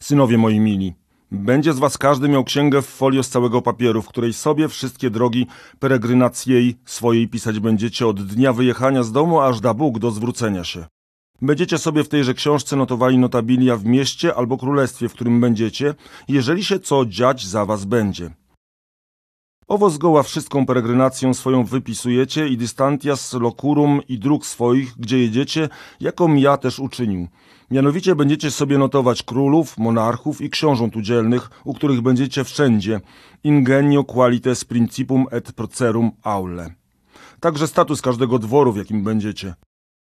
Synowie moi mili, Będzie z was każdy miał księgę w folio z całego papieru, w której sobie wszystkie drogi peregrynacji swojej pisać będziecie od dnia wyjechania z domu aż da Bóg do zwrócenia się. Będziecie sobie w tejże książce notowali notabilia w mieście albo królestwie, w którym będziecie, jeżeli się co dziać za was będzie. Owo zgoła wszystką peregrinacją swoją wypisujecie i dystantias locurum i dróg swoich, gdzie jedziecie, jaką ja też uczynił. Mianowicie będziecie sobie notować królów, monarchów i książąt udzielnych, u których będziecie wszędzie, ingenio qualites principum et procerum aule. Także status każdego dworu, w jakim będziecie.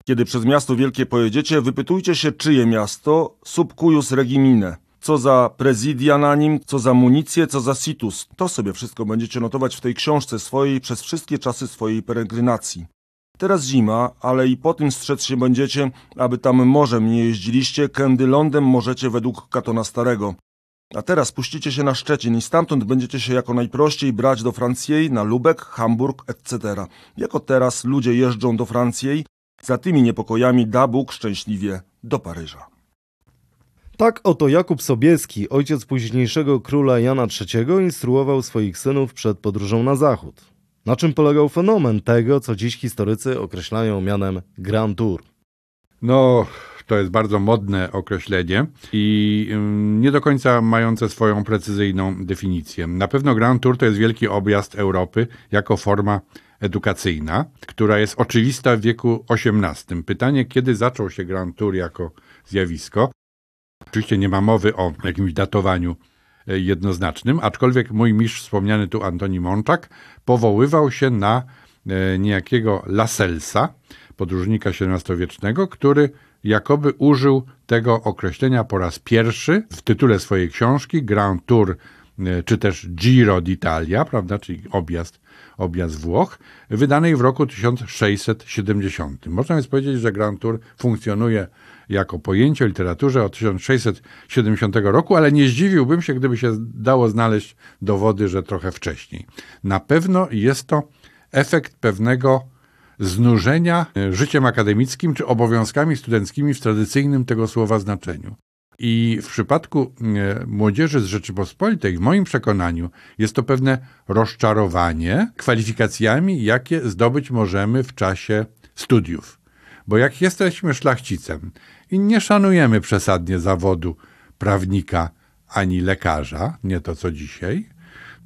Kiedy przez miasto wielkie pojedziecie, wypytujcie się, czyje miasto, sub cuius regimine. Co za prezydia na nim, co za municję, co za situs. To sobie wszystko będziecie notować w tej książce swojej przez wszystkie czasy swojej peregrinacji. Teraz zima, ale i po tym strzec się będziecie, aby tam morzem nie jeździliście, kędy lądem możecie według Katona Starego. A teraz puścicie się na Szczecin i stamtąd będziecie się jako najprościej brać do Francji, na Lubek, Hamburg, etc. Jako teraz ludzie jeżdżą do Francji, za tymi niepokojami da Bóg szczęśliwie do Paryża. Tak oto Jakub Sobieski, ojciec późniejszego króla Jana III, instruował swoich synów przed podróżą na zachód. Na czym polegał fenomen tego, co dziś historycy określają mianem Grand Tour? No, to jest bardzo modne określenie i nie do końca mające swoją precyzyjną definicję. Na pewno Grand Tour to jest wielki objazd Europy jako forma edukacyjna, która jest oczywista w wieku XVIII. Pytanie, kiedy zaczął się Grand Tour jako zjawisko? Oczywiście nie ma mowy o jakimś datowaniu e, jednoznacznym, aczkolwiek mój mistrz wspomniany tu Antoni Mączak powoływał się na e, niejakiego Laselsa, podróżnika XVII-wiecznego, który jakoby użył tego określenia po raz pierwszy w tytule swojej książki Grand Tour e, czy też Giro d'Italia, prawda, czyli objazd, objazd Włoch, wydanej w roku 1670. Można więc powiedzieć, że Grand Tour funkcjonuje jako pojęcie o literaturze od 1670 roku, ale nie zdziwiłbym się, gdyby się dało znaleźć dowody, że trochę wcześniej. Na pewno jest to efekt pewnego znużenia życiem akademickim czy obowiązkami studenckimi w tradycyjnym tego słowa znaczeniu. I w przypadku e, młodzieży z Rzeczypospolitej, w moim przekonaniu, jest to pewne rozczarowanie kwalifikacjami, jakie zdobyć możemy w czasie studiów. Bo jak jesteśmy szlachcicem i nie szanujemy przesadnie zawodu prawnika ani lekarza, nie to co dzisiaj,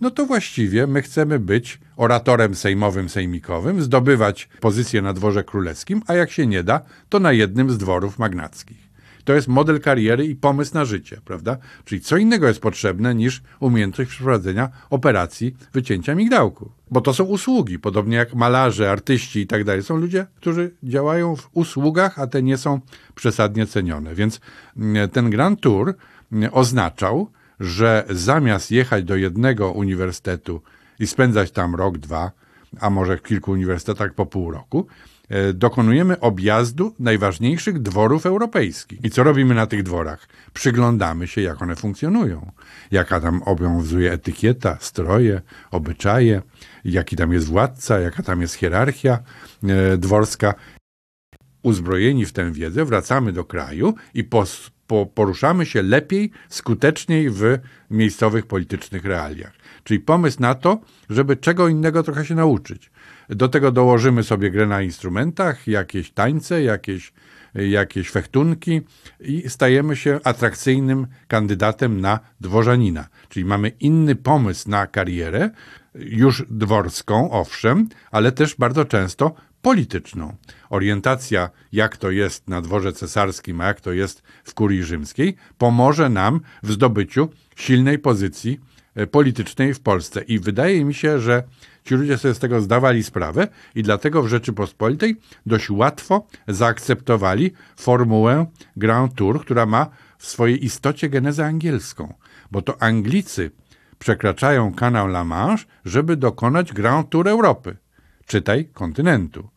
no to właściwie my chcemy być oratorem sejmowym, sejmikowym, zdobywać pozycję na dworze królewskim, a jak się nie da, to na jednym z dworów magnackich. To jest model kariery i pomysł na życie, prawda? Czyli co innego jest potrzebne niż umiejętność przeprowadzenia operacji wycięcia migdałku. Bo to są usługi, podobnie jak malarze, artyści i tak dalej. Są ludzie, którzy działają w usługach, a te nie są przesadnie cenione. Więc mm, ten Grand Tour mm, oznaczał, że zamiast jechać do jednego uniwersytetu i spędzać tam rok, dwa, a może w kilku uniwersytetach po pół roku, e, dokonujemy objazdu najważniejszych dworów europejskich. I co robimy na tych dworach? Przyglądamy się, jak one funkcjonują. Jaka tam obowiązuje etykieta, stroje, obyczaje, jaki tam jest władca, jaka tam jest hierarchia e, dworska. Uzbrojeni w tę wiedzę wracamy do kraju i po, po, poruszamy się lepiej, skuteczniej w miejscowych politycznych realiach. Czyli pomysł na to, żeby czego innego trochę się nauczyć. Do tego dołożymy sobie grę na instrumentach, jakieś tańce, jakieś, jakieś fechtunki i stajemy się atrakcyjnym kandydatem na dworzanina. Czyli mamy inny pomysł na karierę, już dworską, owszem, ale też bardzo często polityczną. Orientacja, jak to jest na dworze cesarskim, a jak to jest w kurii rzymskiej, pomoże nam w zdobyciu silnej pozycji e, politycznej w Polsce. I wydaje mi się, że ci ludzie sobie z tego zdawali sprawę i dlatego w Rzeczypospolitej dość łatwo zaakceptowali formułę Grand Tour, która ma w swojej istocie genezę angielską, bo to Anglicy przekraczają kanał La Manche, żeby dokonać Grand Tour Europy czytaj kontynentu.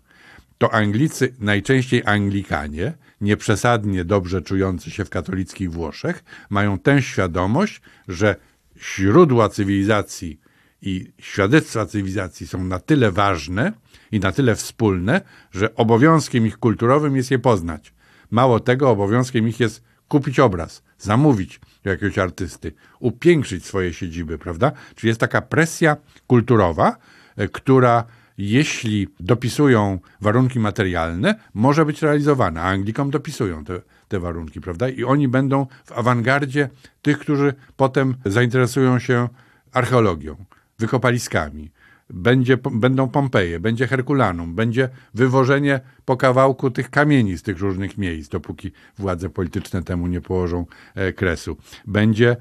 To Anglicy, najczęściej Anglikanie, nieprzesadnie dobrze czujący się w katolickich Włoszech, mają tę świadomość, że źródła cywilizacji i świadectwa cywilizacji są na tyle ważne i na tyle wspólne, że obowiązkiem ich kulturowym jest je poznać. Mało tego, obowiązkiem ich jest kupić obraz, zamówić jakiegoś artysty, upiększyć swoje siedziby, prawda? Czyli jest taka presja kulturowa, e, która jeśli dopisują warunki materialne, może być realizowana. A Anglikom dopisują te, te warunki, prawda? I oni będą w awangardzie tych, którzy potem zainteresują się archeologią, wykopaliskami. Będzie, będą Pompeje, będzie Herkulanum, będzie wywożenie po kawałku tych kamieni z tych różnych miejsc, dopóki władze polityczne temu nie położą e, kresu. Będzie,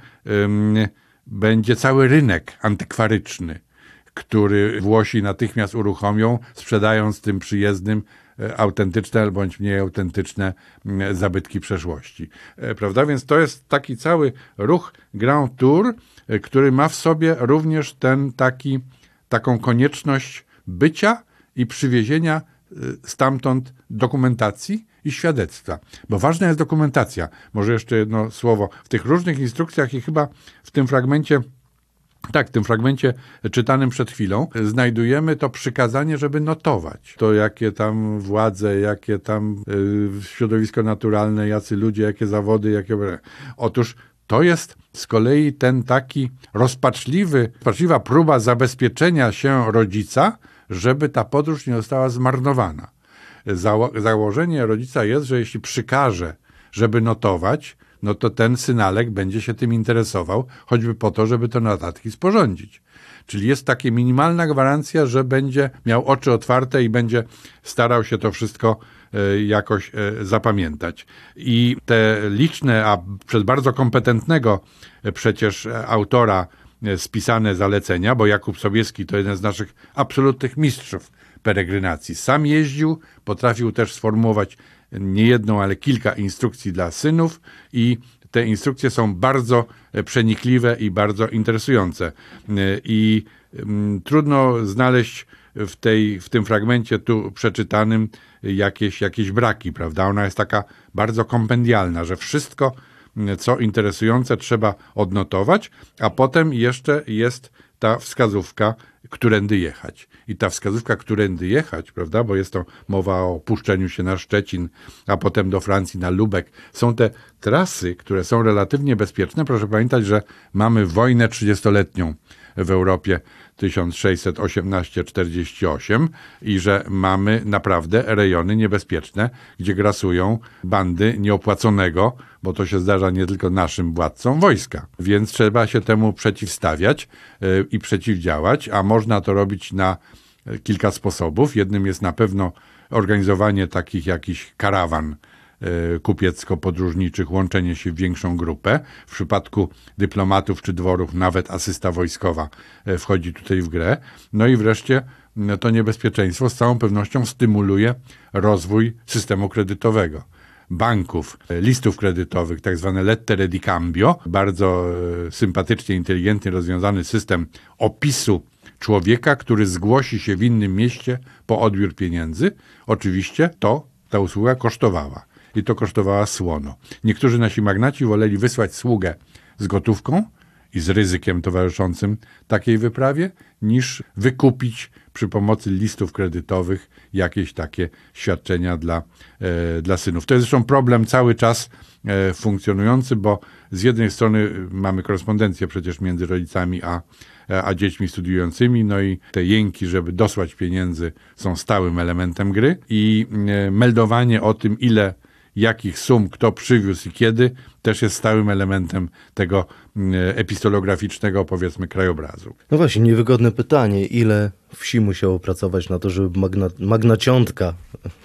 będzie cały rynek antykwaryczny który Włosi natychmiast uruchomią, sprzedając tym przyjezdnym e, autentyczne bądź mniej autentyczne zabytki przeszłości. E, prawda? Więc to jest taki cały ruch Grand Tour, e, który ma w sobie również ten taki, taką konieczność bycia i przywiezienia stamtąd dokumentacji i świadectwa. Bo ważna jest dokumentacja. Może jeszcze jedno słowo. W tych różnych instrukcjach i chyba w tym fragmencie tak, w tym fragmencie czytanym przed chwilą znajdujemy to przykazanie, żeby notować to, jakie tam władze, jakie tam y, środowisko naturalne, jacy ludzie, jakie zawody, jakie. Otóż to jest z kolei ten taki rozpaczliwy, rozpaczliwa próba zabezpieczenia się rodzica, żeby ta podróż nie została zmarnowana. Zało założenie rodzica jest, że jeśli przykaże, żeby notować, no to ten synalek będzie się tym interesował, choćby po to, żeby te notatki sporządzić. Czyli jest taka minimalna gwarancja, że będzie miał oczy otwarte i będzie starał się to wszystko e, jakoś e, zapamiętać. I te liczne, a przez bardzo kompetentnego e, przecież autora spisane zalecenia, bo Jakub Sobieski to jeden z naszych absolutnych mistrzów peregrynacji. Sam jeździł, potrafił też sformułować nie jedną, ale kilka instrukcji dla synów i te instrukcje są bardzo e, przenikliwe i bardzo interesujące. E, I mm, trudno znaleźć w, tej, w tym fragmencie tu przeczytanym jakieś, jakieś braki, prawda? Ona jest taka bardzo kompendialna, że wszystko, co interesujące, trzeba odnotować, a potem jeszcze jest ta wskazówka, którędy jechać. I ta wskazówka, którędy jechać, prawda, bo jest to mowa o opuszczeniu się na Szczecin, a potem do Francji, na Lubek, są te trasy, które są relatywnie bezpieczne. Proszę pamiętać, że mamy wojnę 30-letnią w Europie 1618-48 i że mamy naprawdę rejony niebezpieczne, gdzie grasują bandy nieopłaconego, bo to się zdarza nie tylko naszym władcom wojska. Więc trzeba się temu przeciwstawiać yy, i przeciwdziałać, a można to robić na kilka sposobów. Jednym jest na pewno organizowanie takich jakichś karawan E, kupiecko-podróżniczych, łączenie się w większą grupę. W przypadku dyplomatów czy dworów nawet asysta wojskowa e, wchodzi tutaj w grę. No i wreszcie to niebezpieczeństwo z całą pewnością stymuluje rozwój systemu kredytowego banków, e, listów kredytowych, tak zwane lettere di cambio, bardzo sympatycznie, inteligentnie rozwiązany system opisu człowieka, który zgłosi się w innym mieście po odbiór pieniędzy. Oczywiście to ta usługa kosztowała i to kosztowała słono. Niektórzy nasi magnaci woleli wysłać sługę z gotówką i z ryzykiem towarzyszącym takiej wyprawie, niż wykupić przy pomocy listów kredytowych jakieś takie świadczenia dla, e, dla synów. To jest zresztą problem cały czas e, funkcjonujący, bo z jednej strony mamy korespondencję przecież między rodzicami a, a dziećmi studiującymi, no i te jęki, żeby dosłać pieniędzy są stałym elementem gry i e, meldowanie o tym, ile jakich sum kto przywiózł i kiedy, też jest stałym elementem tego mm, epistolograficznego, powiedzmy, krajobrazu. No właśnie, niewygodne pytanie. Ile wsi musiało pracować na to, żeby magna, magnaciątka,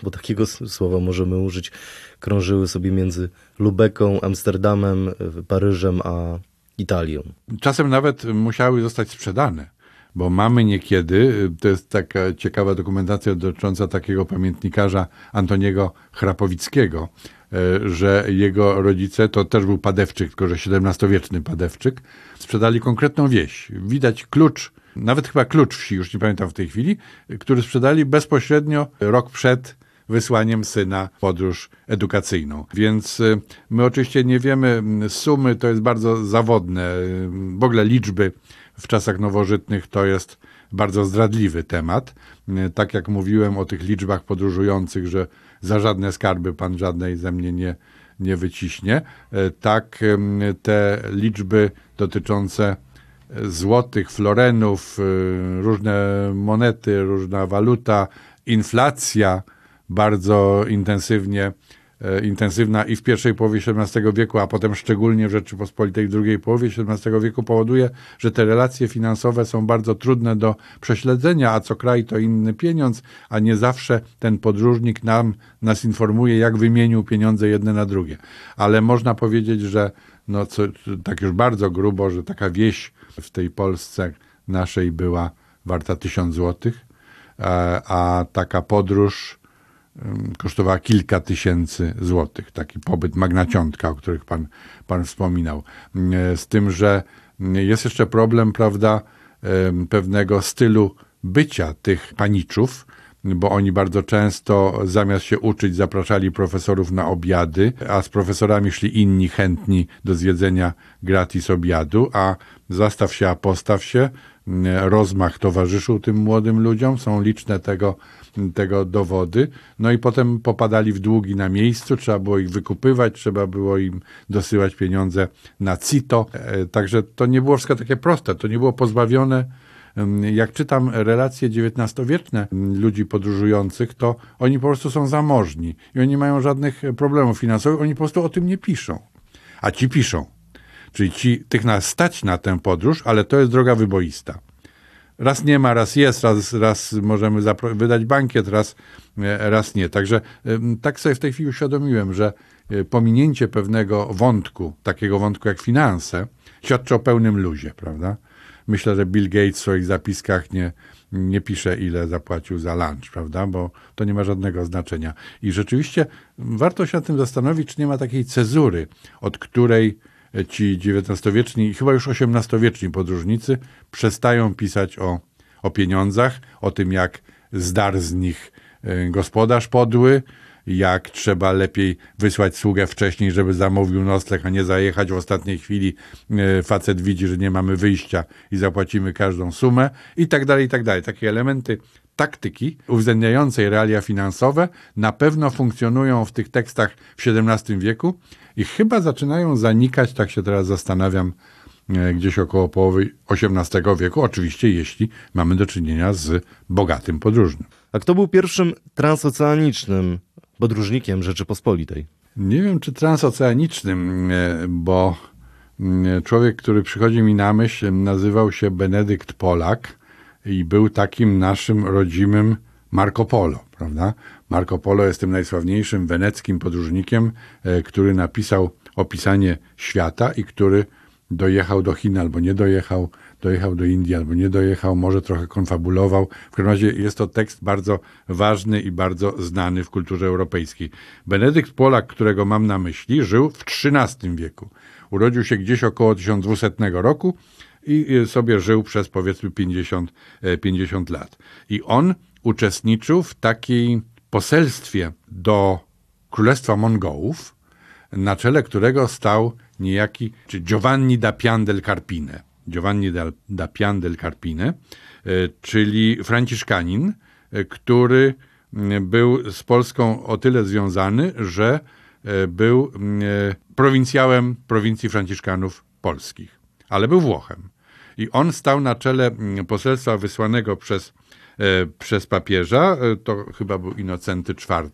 bo takiego słowa możemy użyć, krążyły sobie między Lubeką, Amsterdamem, Paryżem a Italią. Czasem nawet musiały zostać sprzedane bo mamy niekiedy, to jest taka ciekawa dokumentacja dotycząca takiego pamiętnikarza Antoniego Chrapowickiego, e, że jego rodzice, to też był padewczyk, tylko że XVII-wieczny padewczyk, sprzedali konkretną wieś. Widać klucz, nawet chyba klucz wsi, już nie pamiętam w tej chwili, który sprzedali bezpośrednio rok przed wysłaniem syna w podróż edukacyjną. Więc e, my oczywiście nie wiemy sumy, to jest bardzo zawodne, w ogóle liczby w czasach nowożytnych to jest bardzo zdradliwy temat. Tak jak mówiłem o tych liczbach podróżujących, że za żadne skarby pan żadnej ze mnie nie, nie wyciśnie, e, tak te liczby dotyczące złotych, florenów, y, różne monety, różna waluta, inflacja bardzo intensywnie, e, intensywna i w pierwszej połowie XVII wieku, a potem szczególnie w Rzeczypospolitej w drugiej połowie XVII wieku powoduje, że te relacje finansowe są bardzo trudne do prześledzenia, a co kraj to inny pieniądz, a nie zawsze ten podróżnik nam, nas informuje, jak wymienił pieniądze jedne na drugie. Ale można powiedzieć, że no co, tak już bardzo grubo, że taka wieś w tej Polsce naszej była warta tysiąc złotych, a, a taka podróż kosztowała kilka tysięcy złotych. Taki pobyt magnaciątka, o których pan, pan wspominał. Z tym, że jest jeszcze problem, prawda, pewnego stylu bycia tych paniczów, bo oni bardzo często zamiast się uczyć zapraszali profesorów na obiady, a z profesorami szli inni chętni do zjedzenia gratis obiadu, a zastaw się, a postaw się, rozmach towarzyszył tym młodym ludziom, są liczne tego, tego dowody, no i potem popadali w długi na miejscu, trzeba było ich wykupywać, trzeba było im dosyłać pieniądze na CITO, E, także to nie było wszystko takie proste, to nie było pozbawione jak czytam relacje XIX-wieczne ludzi podróżujących, to oni po prostu są zamożni i oni nie mają żadnych problemów finansowych, oni po prostu o tym nie piszą. A ci piszą. Czyli ci, tych nas stać na tę podróż, ale to jest droga wyboista. Raz nie ma, raz jest, raz, raz możemy wydać bankiet, raz, e, raz nie. Także tak sobie w tej chwili uświadomiłem, że e, pominięcie pewnego wątku, takiego wątku jak finanse, świadczy o pełnym luzie, prawda? Myślę, że Bill Gates w swoich zapiskach nie, nie pisze, ile zapłacił za lunch, prawda? Bo to nie ma żadnego znaczenia. I rzeczywiście warto się nad tym zastanowić, czy nie ma takiej cezury, od której ci XIX-wieczni chyba już XVIII-wieczni podróżnicy przestają pisać o, o pieniądzach, o tym, jak zdar z nich e, gospodarz podły, jak trzeba lepiej wysłać sługę wcześniej, żeby zamówił nocleg, a nie zajechać w ostatniej chwili. e, Facet widzi, że nie mamy wyjścia i zapłacimy każdą sumę i tak dalej, i tak dalej. Takie elementy taktyki uwzględniającej realia finansowe na pewno funkcjonują w tych tekstach w XVII wieku i chyba zaczynają zanikać, tak się teraz zastanawiam, e, gdzieś około połowy XVIII wieku, oczywiście jeśli mamy do czynienia z bogatym podróżnym. A kto był pierwszym transoceanicznym podróżnikiem Rzeczypospolitej? Nie wiem, czy transoceanicznym, e, bo mm, człowiek, który przychodzi mi na myśl, nazywał się Benedykt Polak i był takim naszym rodzimym Marco Polo, prawda? Marco Polo jest tym najsławniejszym weneckim podróżnikiem, e, który napisał opisanie świata i który dojechał do Chin albo nie dojechał, dojechał do Indii albo nie dojechał, może trochę konfabulował. W każdym razie jest to tekst bardzo ważny i bardzo znany w kulturze europejskiej. Benedykt Polak, którego mam na myśli, żył w XIII wieku. Urodził się gdzieś około 1200 roku i y, sobie żył przez powiedzmy 50, e, 50 lat. I on uczestniczył w takiej poselstwie do Królestwa Mongołów, na czele którego stał niejaki czy Giovanni da Pian del Carpine. Giovanni da, da Pian del Carpine, e, czyli franciszkanin, e, który był z Polską o tyle związany, że e, był prowincjałem prowincji franciszkanów polskich, ale był Włochem. I on stał na czele poselstwa wysłanego przez, przez papieża, e, to chyba był Inocenty IV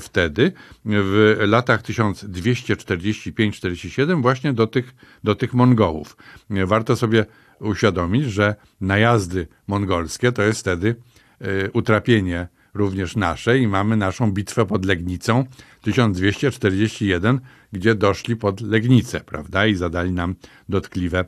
wtedy, w latach 1245-47 właśnie do tych, do tych Mongołów. E, Warto sobie uświadomić, że najazdy mongolskie to jest wtedy e, utrapienie również nasze i mamy naszą bitwę pod Legnicą 1241, gdzie doszli pod Legnicę, prawda, i zadali nam dotkliwe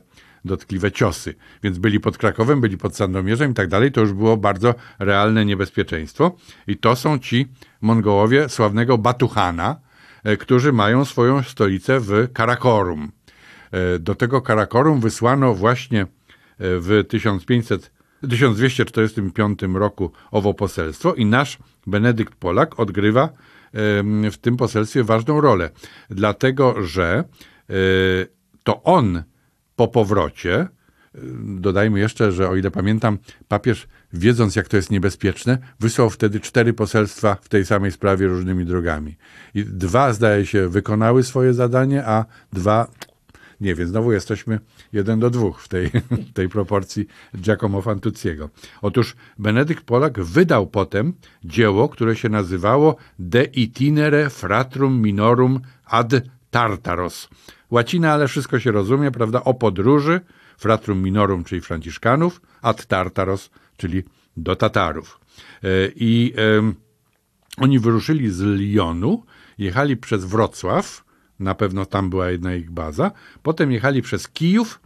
dotkliwe ciosy. Więc byli pod Krakowem, byli pod Sandomierzem i tak dalej. To już było bardzo realne niebezpieczeństwo. I to są ci Mongołowie sławnego Batuhana, e, którzy mają swoją stolicę w Karakorum. E, Do tego Karakorum wysłano właśnie e, w 1500, 1245 roku owo poselstwo i nasz Benedykt Polak odgrywa w tym poselstwie ważną rolę. Dlatego, że to on po powrocie, y, dodajmy jeszcze, że o ile pamiętam, papież wiedząc jak to jest niebezpieczne, wysłał wtedy cztery poselstwa w tej samej sprawie różnymi drogami. I dwa, zdaje się, wykonały swoje zadanie, a dwa nie wiem, znowu jesteśmy jeden do dwóch w tej, tej proporcji Giacomo Fantucciego. Otóż Benedykt Polak wydał potem dzieło, które się nazywało De itinere fratrum minorum ad Tartaros. Łacina, ale wszystko się rozumie, prawda? O podróży, fratrum minorum, czyli Franciszkanów, ad Tartaros, czyli do Tatarów. E, I oni wyruszyli z Lyonu, jechali przez Wrocław, na pewno tam była jedna ich baza. Potem jechali przez Kijów,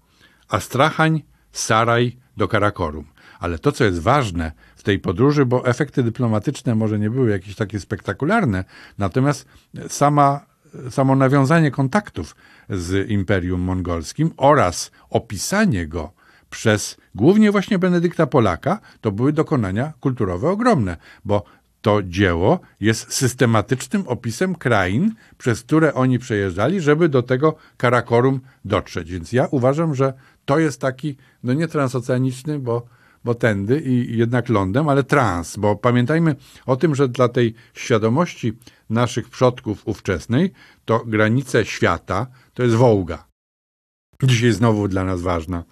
Astrachań, Saraj do Karakorum. Ale to, co jest ważne w tej podróży, bo efekty dyplomatyczne może nie były jakieś takie spektakularne, natomiast sama, samo nawiązanie kontaktów z Imperium Mongolskim oraz opisanie go przez głównie właśnie Benedykta Polaka, to były dokonania kulturowe ogromne, bo to dzieło jest systematycznym opisem krain, przez które oni przejeżdżali, żeby do tego Karakorum dotrzeć. Więc ja uważam, że to jest taki, no nie transoceaniczny, bo, bo tędy i jednak lądem, ale trans, bo pamiętajmy o tym, że dla tej świadomości naszych przodków ówczesnej, to granice świata to jest Wołga. Dzisiaj znowu dla nas ważna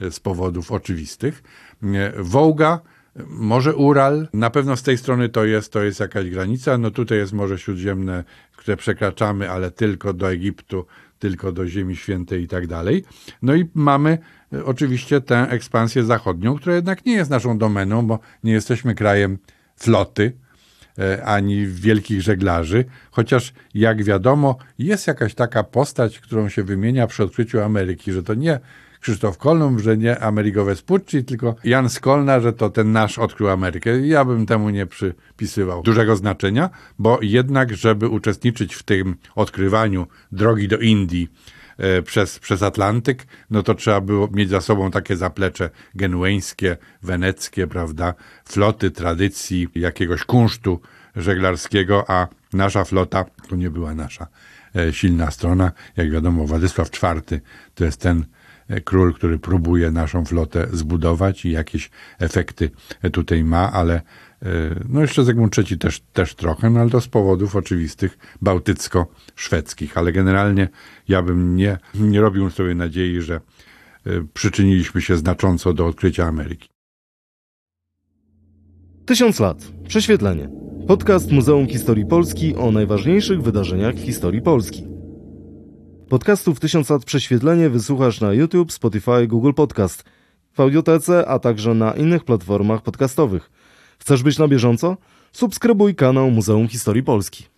e, z powodów oczywistych. E, Wołga może Ural, na pewno z tej strony to jest, to jest jakaś granica. No tutaj jest Morze Śródziemne, które przekraczamy, ale tylko do Egiptu, tylko do Ziemi Świętej i tak dalej. No i mamy e, oczywiście tę ekspansję zachodnią, która jednak nie jest naszą domeną, bo nie jesteśmy krajem floty, ani wielkich żeglarzy, chociaż jak wiadomo, jest jakaś taka postać, którą się wymienia przy odkryciu Ameryki, że to nie Krzysztof Kolumb, że nie Amerigo Vespucci, tylko Jan Skolna, że to ten nasz odkrył Amerykę. Ja bym temu nie przypisywał dużego znaczenia, bo jednak, żeby uczestniczyć w tym odkrywaniu drogi do Indii, e, przez, przez Atlantyk, no to trzeba było mieć za sobą takie zaplecze genueńskie, weneckie, prawda, floty, tradycji, jakiegoś kunsztu żeglarskiego, a nasza flota to nie była nasza e, silna strona. Jak wiadomo, Władysław IV to jest ten E, król, który próbuje naszą flotę zbudować i jakieś efekty tutaj ma, ale e, no jeszcze Zygmunt III też, też trochę, no ale to z powodów oczywistych bałtycko-szwedzkich. Ale generalnie ja bym nie, nie robił sobie nadziei, że e, przyczyniliśmy się znacząco do odkrycia Ameryki. Tysiąc lat. Prześwietlenie. Podcast Muzeum Historii Polski o najważniejszych wydarzeniach w historii Polski. Podcastów 1000 lat prześwietlenie wysłuchasz na YouTube, Spotify, Google Podcast, w audiotece, a także na innych platformach podcastowych. Chcesz być na bieżąco? Subskrybuj kanał Muzeum Historii Polski.